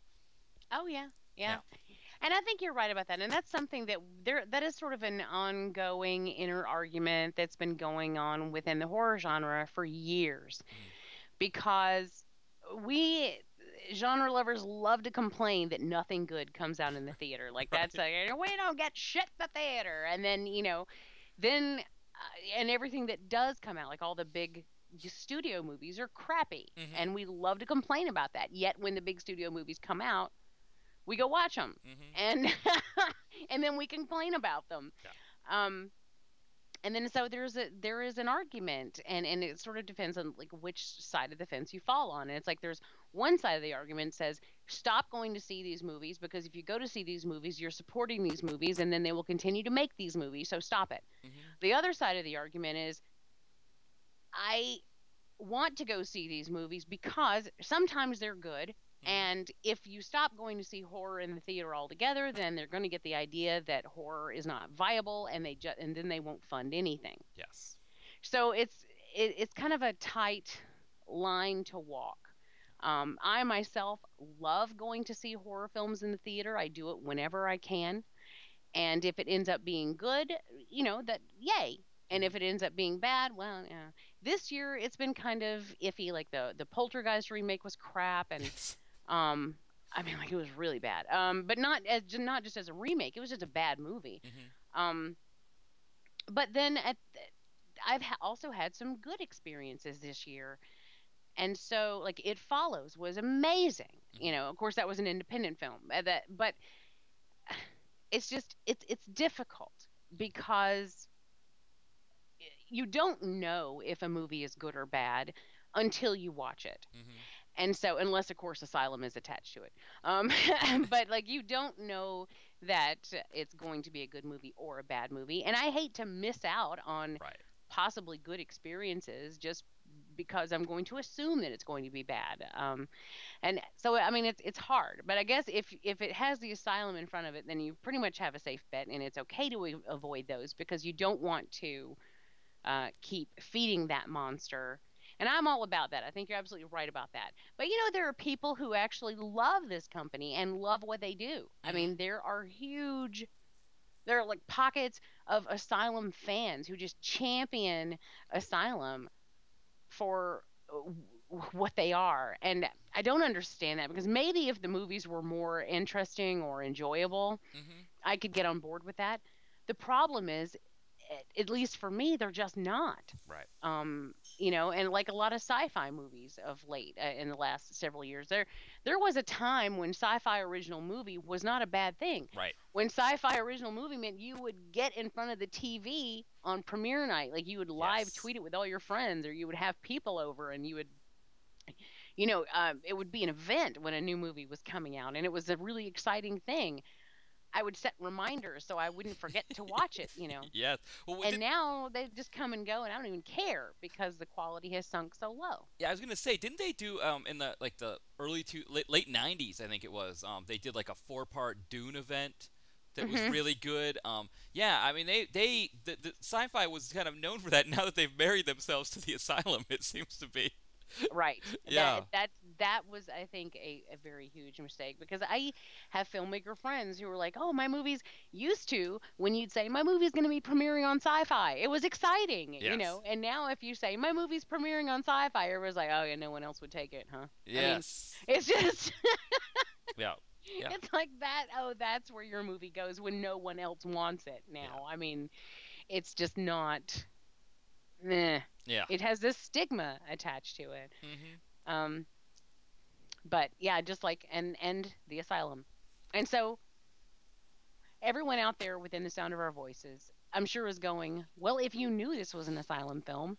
Oh yeah, yeah. And I think you're right about that. And that's something that there that is sort of an ongoing inner argument that's been going on within the horror genre for years. Because we genre lovers love to complain that nothing good comes out in the theater. Like that's like we don't get shit in the theater. And then, you know, then uh, and everything that does come out like all the big studio movies are crappy Mhm. and we love to complain about that. Yet when the big studio movies come out, we go watch them hmm and and then we complain about them. Um, and then so there's a there is an argument, and and it sort of depends on like which side of the fence you fall on. And it's like there's one side of the argument says stop going to see these movies because if you go to see these movies, you're supporting these movies, and then they will continue to make these movies. So stop it. hmm The other side of the argument is I want to go see these movies because sometimes they're good. Mhm. And if you stop going to see horror in the theater altogether, then they're going to get the idea that horror is not viable, and they ju- and then they won't fund anything. Yes. So it's it, it's kind of a tight line to walk. Um, I myself love going to see horror films in the theater. I do it whenever I can, and if it ends up being good, you know that yay. And if it ends up being bad, well, yeah. This year it's been kind of iffy. Like the the Poltergeist remake was crap, and um, I mean, like it was really bad. Um, but not as not just as a remake. It was just a bad movie. hmm Um, but then at I've ha- also had some good experiences this year, and so like It Follows was amazing. You know, of course that was an independent film. uh, That, but it's just it's it's difficult because you don't know if a movie is good or bad until you watch it hmm and so unless of course asylum is attached to it. Um, but like you don't know that it's going to be a good movie or a bad movie. And i hate to miss out on Right. possibly good experiences just because i'm going to assume that it's going to be bad. Um, and so i mean it's it's hard. But i guess if if it has the asylum in front of it then you pretty much have a safe bet and it's okay to avoid those because you don't want to uh, keep feeding that monster and I'm all about that. I think you're absolutely right about that. But you know, there are people who actually love this company and love what they do. I mean, there are huge, there are like pockets of Asylum fans who just champion Asylum for uh, what they are. And I don't understand that because maybe if the movies were more interesting or enjoyable, hmm I could get on board with that. The problem is, at- at least for me, they're just not Right. um you know and like a lot of sci-fi movies of late uh, in the last several years there there was a time when sci-fi original movie was not a bad thing Right. when sci-fi original movie meant you would get in front of the tv on premiere night like you would live Yes. tweet it with all your friends or you would have people over and you would you know um, it would be an event when a new movie was coming out and it was a really exciting thing i would set reminders so i wouldn't forget to watch it you know Yes. Well, and did- now they just come and go and i don't even care because the quality has sunk so low Yeah, I was gonna say, didn't they do um in the like the early to late, late '90s? I think it was. Um, they did like a four-part Dune event that was Mhm. really good. Um, yeah, I mean they they the, the sci-fi was kind of known for that. Now that they've married themselves to the asylum, it seems to be. right Yeah. that, that that was i think a, a very huge mistake because i have filmmaker friends who were like oh my movies used to when you'd say my movie's going to be premiering on sci-fi it was exciting you know and now if you say my movie's premiering on sci-fi everyone's like oh yeah no one else would take it huh Yes. it's just yeah. Yeah. It's like that. Oh, that's where your movie goes when no one else wants it. Now, I mean, it's just not. Yeah. It has this stigma attached to it. hmm Um, but yeah, just like and and the asylum, and so everyone out there within the sound of our voices, I'm sure is going. Well, if you knew this was an asylum film,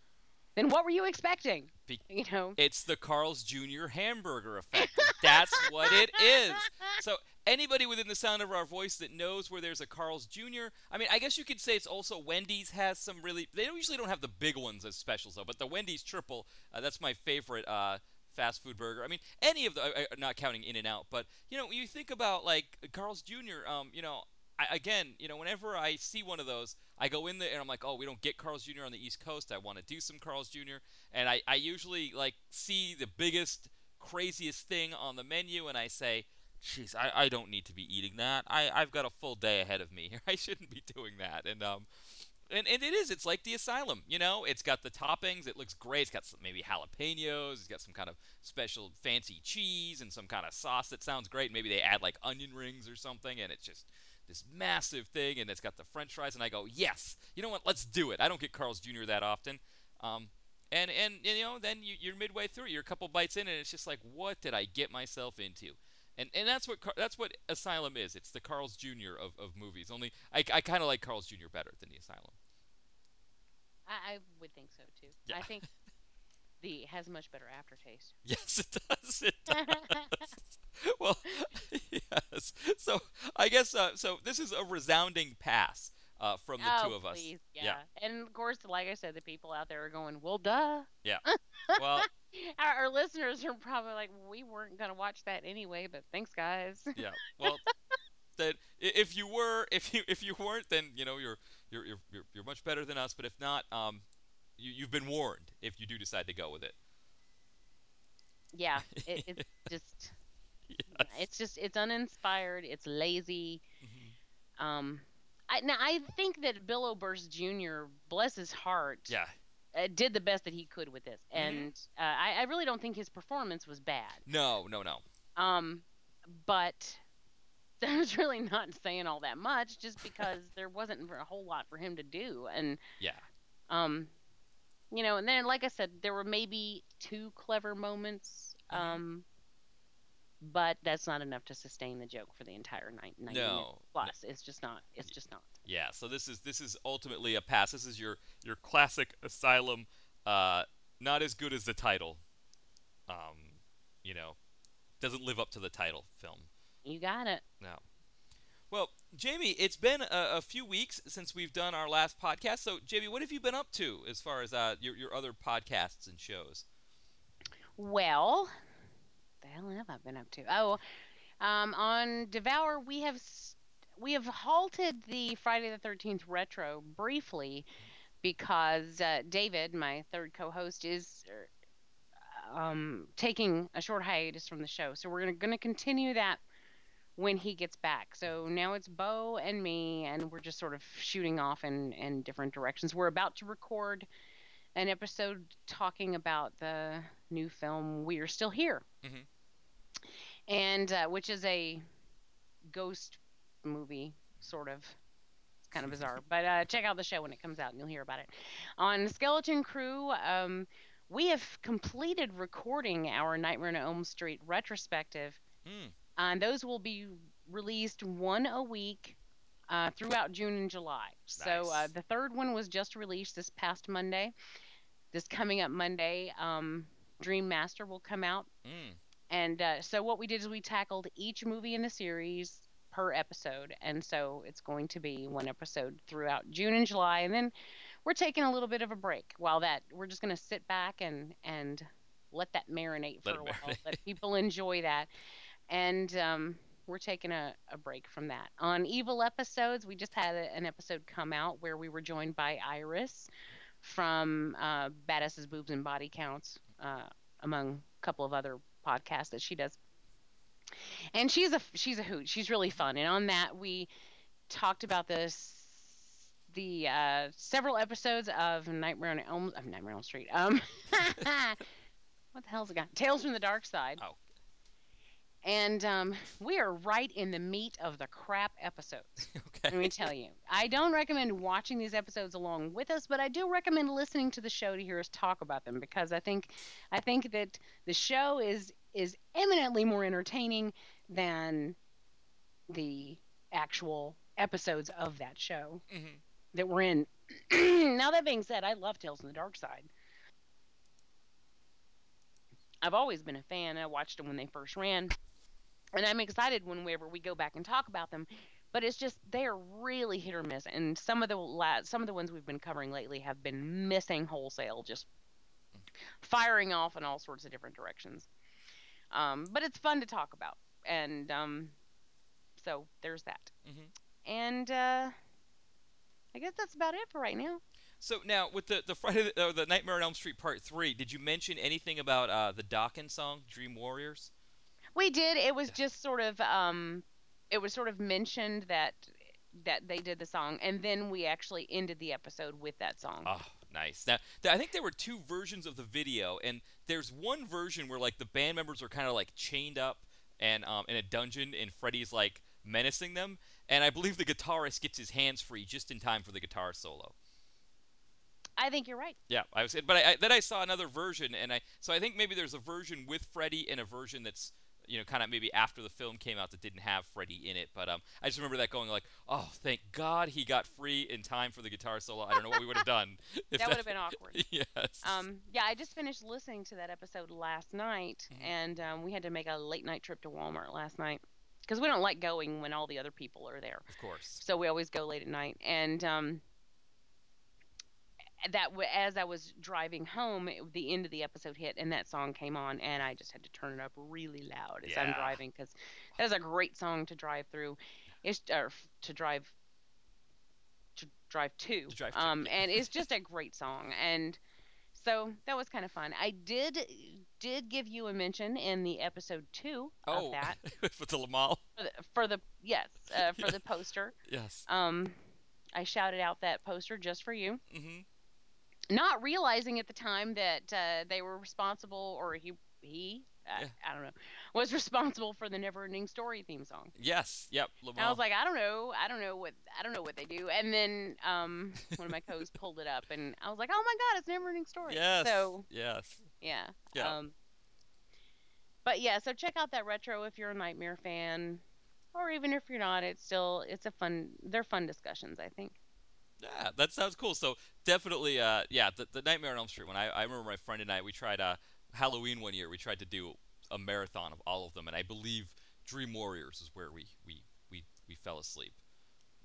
then what were you expecting? Be- you know. It's the Carl's Jr. hamburger effect. That's what it is. So anybody within the sound of our voice that knows where there's a Carl's Jr. I mean, I guess you could say it's also Wendy's has some really. They usually don't have the big ones as specials though, but the Wendy's triple. Uh, that's my favorite. Uh, fast food burger. I mean, any of the, not counting In and Out, but you know, you think about like Carl's Jr. Um, you know, I, again, you know, whenever I see one of those, I go in there and I'm like, oh, we don't get Carl's Jr. on the East Coast. I want to do some Carl's Jr. And I, I usually like see the biggest, craziest thing on the menu, and I say, jeez, I, I don't need to be eating that. I, I've got a full day ahead of me here. I shouldn't be doing that. And um, and, and it is. It's like the asylum. You know, it's got the toppings. It looks great. It's got some, maybe jalapenos. It's got some kind of special fancy cheese and some kind of sauce that sounds great. Maybe they add like onion rings or something, and it's just this massive thing. And it's got the French fries. And I go, yes. You know what? Let's do it. I don't get Carl's Jr. that often. Um, and and you know, then you, you're midway through. You're a couple bites in, and it's just like, what did I get myself into? And, and that's what that's what Asylum is. It's the Carl's Jr. of, of movies. Only I, I kind of like Carl's Jr. better than the Asylum. I, I would think so too. Yeah. I think the has much better aftertaste. Yes, it does. It does. well, yes. So I guess uh, so. This is a resounding pass uh, from the oh, two of us. please, yeah. Yeah. And of course, like I said, the people out there are going, "Well, duh." Yeah. Well, Our, our listeners are probably like, "We weren't gonna watch that anyway," but thanks, guys. yeah. Well, that if you were, if you if you weren't, then you know you're you're you're you're, you're much better than us. But if not, um, you you've been warned if you do decide to go with it. yeah, it, it's just, Yes. it's just, it's uninspired. It's lazy. Mhm. Um, I now I think that Bill Oberst Jr. bless his heart. Yeah. uh, did the best that he could with this, Mhm. and uh, I, I really don't think his performance was bad. No, no, no. Um, but that was really not saying all that much, just because there wasn't a whole lot for him to do, and Yeah. um, you know, and then like I said, there were maybe two clever moments, Mhm. um, but that's not enough to sustain the joke for the entire night. No. plus. It's just not. It's just not. Yeah, so this is this is ultimately a pass. This is your your classic Asylum, uh, not as good as the title. Um, you know, doesn't live up to the title film. You got it. No. Well, Jamie, it's been a, a few weeks since we've done our last podcast. So, Jamie, what have you been up to as far as uh, your your other podcasts and shows? Well, the hell have I been up to? Oh, um, on Devour, we have we have halted the Friday the Thirteenth retro briefly because uh, David, my third co-host, is uh, um, taking a short hiatus from the show. So we're going to continue that when he gets back. So now it's Bo and me, and we're just sort of shooting off in in different directions. We're about to record an episode talking about the new film We Are Still Here, Mhm. and uh, which is a ghost movie, sort of. It's kind of bizarre, but uh, check out the show when it comes out, and you'll hear about it. On Skeleton Crew, um, we have completed recording our Nightmare on Elm Street retrospective, Hmm. and those will be released one a week. Uh, throughout June and July. So uh, the third one was just released this past Monday. This coming up Monday, um, Dream Master will come out. Mm. And uh, so what we did is we tackled each movie in the series per episode, and so it's going to be one episode throughout June and July, and then we're taking a little bit of a break. While that, we're just going to sit back and and let that marinate for Let a while, marinate. let people enjoy that, and um, we're taking a, a break from that. On evil episodes, we just had a, an episode come out where we were joined by Iris from uh, Badasses, Boobs, and Body Counts, uh, among a couple of other podcasts that she does. And she's a she's a hoot. She's really fun. And on that, we talked about this the uh, several episodes of Nightmare on Elm Nightmare on Elm Street. Um, what the hell's it got? Tales from the Dark Side. Oh. And um, we are right in the meat of the crap episodes. okay. Let me tell you. I don't recommend watching these episodes along with us, but I do recommend listening to the show to hear us talk about them because I think I think that the show is is eminently more entertaining than the actual episodes of that show hmm that we're in. now that being said, I love Tales from the Dark Side. I've always been a fan. I watched them when they first ran, and I'm excited whenever we go back and talk about them. But it's just they are really hit or miss, and some of the la- some of the ones we've been covering lately have been missing wholesale, just firing off in all sorts of different directions. Um, but it's fun to talk about, and um, so there's that. hmm And uh, I guess that's about it for right now. So now with the the Friday the, uh, the Nightmare on Elm Street Part Three, did you mention anything about uh, the Dokken song Dream Warriors? We did. It was just sort of um it was sort of mentioned that that they did the song and then we actually ended the episode with that song. Oh, nice. Now, th- I think there were two versions of the video, and there's one version where like the band members are kind of like chained up and um, in a dungeon, and Freddy's like menacing them, and I believe the guitarist gets his hands free just in time for the guitar solo. I think you're right. Yeah, I was, but I, I, then I saw another version, and I so I think maybe there's a version with Freddy and a version that's you know kind of maybe after the film came out that didn't have Freddy in it. But um, I just remember that going like, oh, thank God he got free in time for the guitar solo. I don't know what we would have done. If That would have been awkward. yes. Um yeah, I just finished listening to that episode last night Mhm. and um, we had to make a late night trip to Walmart last night because we don't like going when all the other people are there. of course. so we always go late at night and um that as i was driving home it, the end of the episode hit and that song came on and i just had to turn it up really loud as i'm driving because that is a great song to drive through. It's or to drive to drive to, To drive um yeah. and it's just a great song. And so that was kind of fun. I did did give you a mention in the episode two Oh, of that. with the Limahl. for the, for the yes uh, for the poster. Yes. um, I shouted out that poster just for you, hmm not realizing at the time that uh, they were responsible, or he he I, Yeah. I don't know was responsible for the Never Ending Story theme song. Yes. Yep. And I was like, I don't know, I don't know what I don't know what they do. And then um, one of my co's pulled it up, and I was like, oh my god, it's Never Ending Story. yes. So yes. yeah. Yeah. Um, but yeah, so check out that retro if you're a Nightmare fan, or even if you're not. It's still it's a fun. They're fun discussions, I think. Yeah, that sounds cool. So definitely, uh, yeah, the, the Nightmare on Elm Street one. I, I remember my friend and I we tried uh, Halloween one year. We tried to do a marathon of all of them, and I believe Dream Warriors is where we we we, we fell asleep.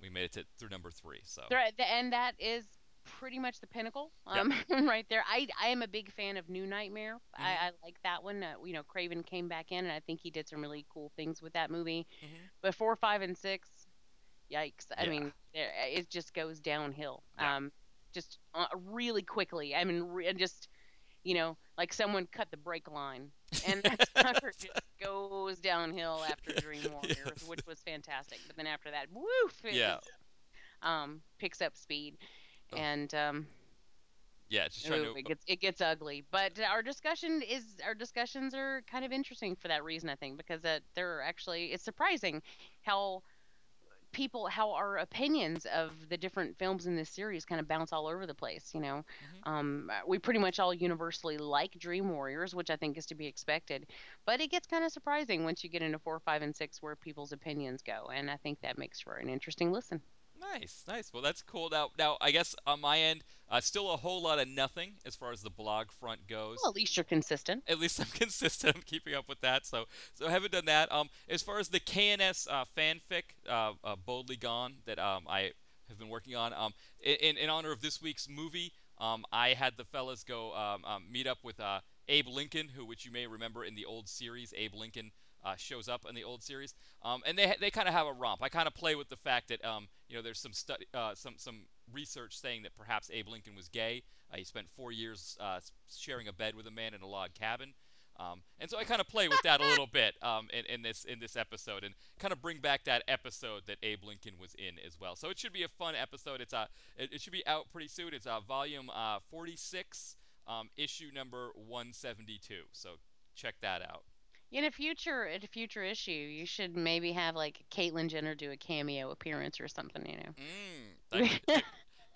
We made it to, through number three. So and that is pretty much the pinnacle, um, right there. I, I am a big fan of New Nightmare. Mm-hmm. I, I like that one. Uh, you know, Craven came back in, and I think he did some really cool things with that movie. Mhm. But four, five, and six, yikes! I Yeah. mean, it just goes downhill. Yeah. Um, just uh, really quickly. I mean, re- just you know, like someone cut the brake line, and that sucker just goes downhill after Dream Warriors, Yes. which was fantastic. But then after that, woof! it Yeah. just, um, picks up speed, Ugh. and um, yeah, just trying ooh, to it gets it gets ugly. But our discussion is our discussions are kind of interesting for that reason, I think, because uh, they're actually it's surprising how people how our opinions of the different films in this series kind of bounce all over the place you know Mhm. um, we pretty much all universally like dream warriors which i think is to be expected but it gets kind of surprising once you get into four five and six where people's opinions go and i think that makes for an interesting listen Nice, nice. Well, that's cool. Now, now I guess on my end, uh, still a whole lot of nothing as far as the blog front goes. well, at least you're consistent at least I'm consistent. I'm keeping up with that. So, so I haven't done that. Um, as far as the KNS uh, fanfic, uh, uh, Boldly Gone, that um, I have been working on, um, in, in honor of this week's movie, um, I had the fellas go um, um, meet up with uh, Abe Lincoln, who, which you may remember in the old series, Abe Lincoln. Uh, shows up in the old series, um, and they they kind of have a romp. I kind of play with the fact that um, you know there's some study, uh, some some research saying that perhaps Abe Lincoln was gay. Uh, he spent four years uh, sharing a bed with a man in a log cabin. Um, and so I kind of play with that a little bit um, in, in this in this episode, and kind of bring back that episode that Abe Lincoln was in as well. So it should be a fun episode. It's uh, it, it should be out pretty soon. It's uh, volume uh, 46, um, issue number 172. So check that out. In a future, in a future issue, you should maybe have like Caitlyn Jenner do a cameo appearance or something. You know. Mm, could-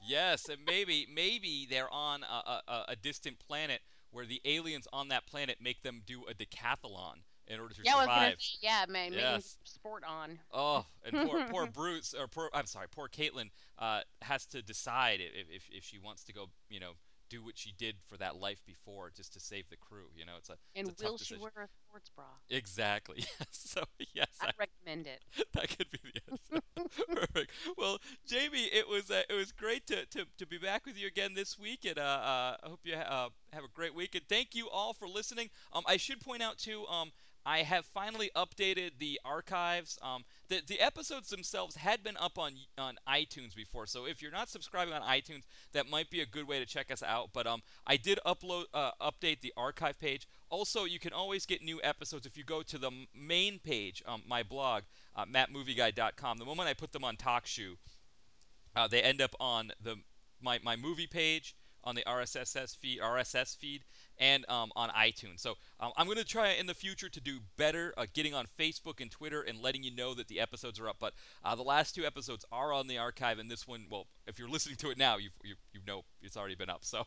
yes, and maybe maybe they're on a, a, a distant planet where the aliens on that planet make them do a decathlon in order to yeah, I was gonna survive. say, yeah, man, Yes. sport on. Oh, and poor poor Bruce or poor I'm sorry, poor Caitlyn uh, has to decide if, if if she wants to go, you know, do what she did for that life before just to save the crew. You know, it's a And it's a will she wear a sports bra? Exactly. So yes, I, I recommend it. that could be the answer. Perfect. Well, Jamie, it was uh, it was great to, to, to be back with you again this week, and uh, uh, I hope you ha- uh, have a great week. And thank you all for listening. Um, I should point out too. Um, I have finally updated the archives. Um, the the episodes themselves had been up on on iTunes before, so if you're not subscribing on iTunes, that might be a good way to check us out. But um, I did upload uh, update the archive page. Also, you can always get new episodes if you go to the main page, um, my blog, uh, mattmovieguide.com. The moment I put them on TalkShoe, uh, they end up on the my, my movie page on the RSS feed, RSS feed, and um, on iTunes. So um, I'm going to try in the future to do better, uh, getting on Facebook and Twitter and letting you know that the episodes are up. But uh, the last two episodes are on the archive, and this one, well, if you're listening to it now, you you you know it's already been up. So,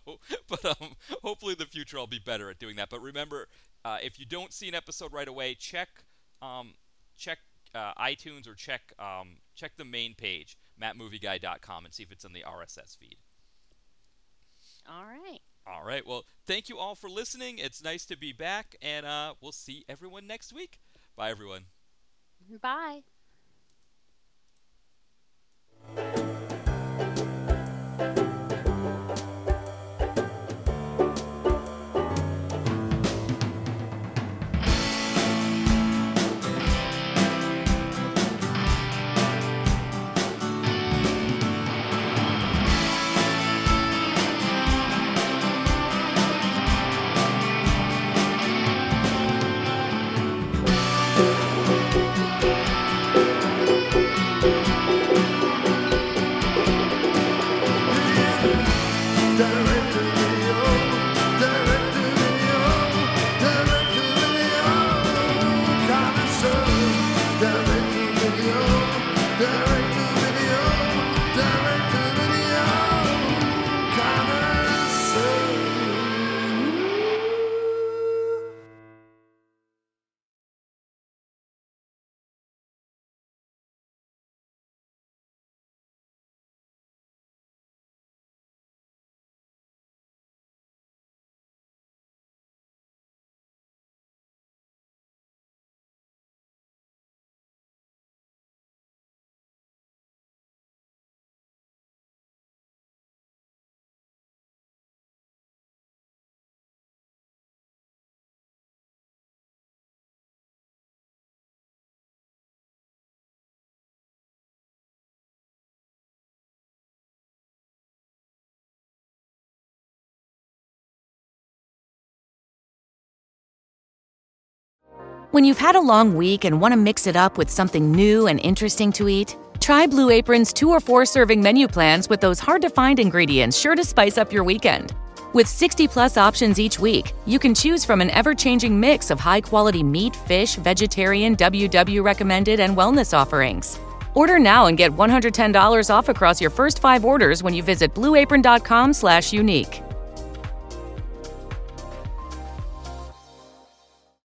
but um, hopefully in the future I'll be better at doing that. But remember, uh, if you don't see an episode right away, check um, check uh, iTunes or check um, check the main page, mattmovieguy.com, and see if it's in the RSS feed. All right. All right. Well, thank you all for listening. It's nice to be back, and uh, we'll see everyone next week. Bye, everyone. Bye. When you've had a long week and want to mix it up with something new and interesting to eat, try Blue Apron's two or four serving menu plans with those hard to find ingredients sure to spice up your weekend. With 60 plus options each week, you can choose from an ever changing mix of high quality meat, fish, vegetarian, WW recommended, and wellness offerings. Order now and get $110 off across your first five orders when you visit blueapron.com/unique.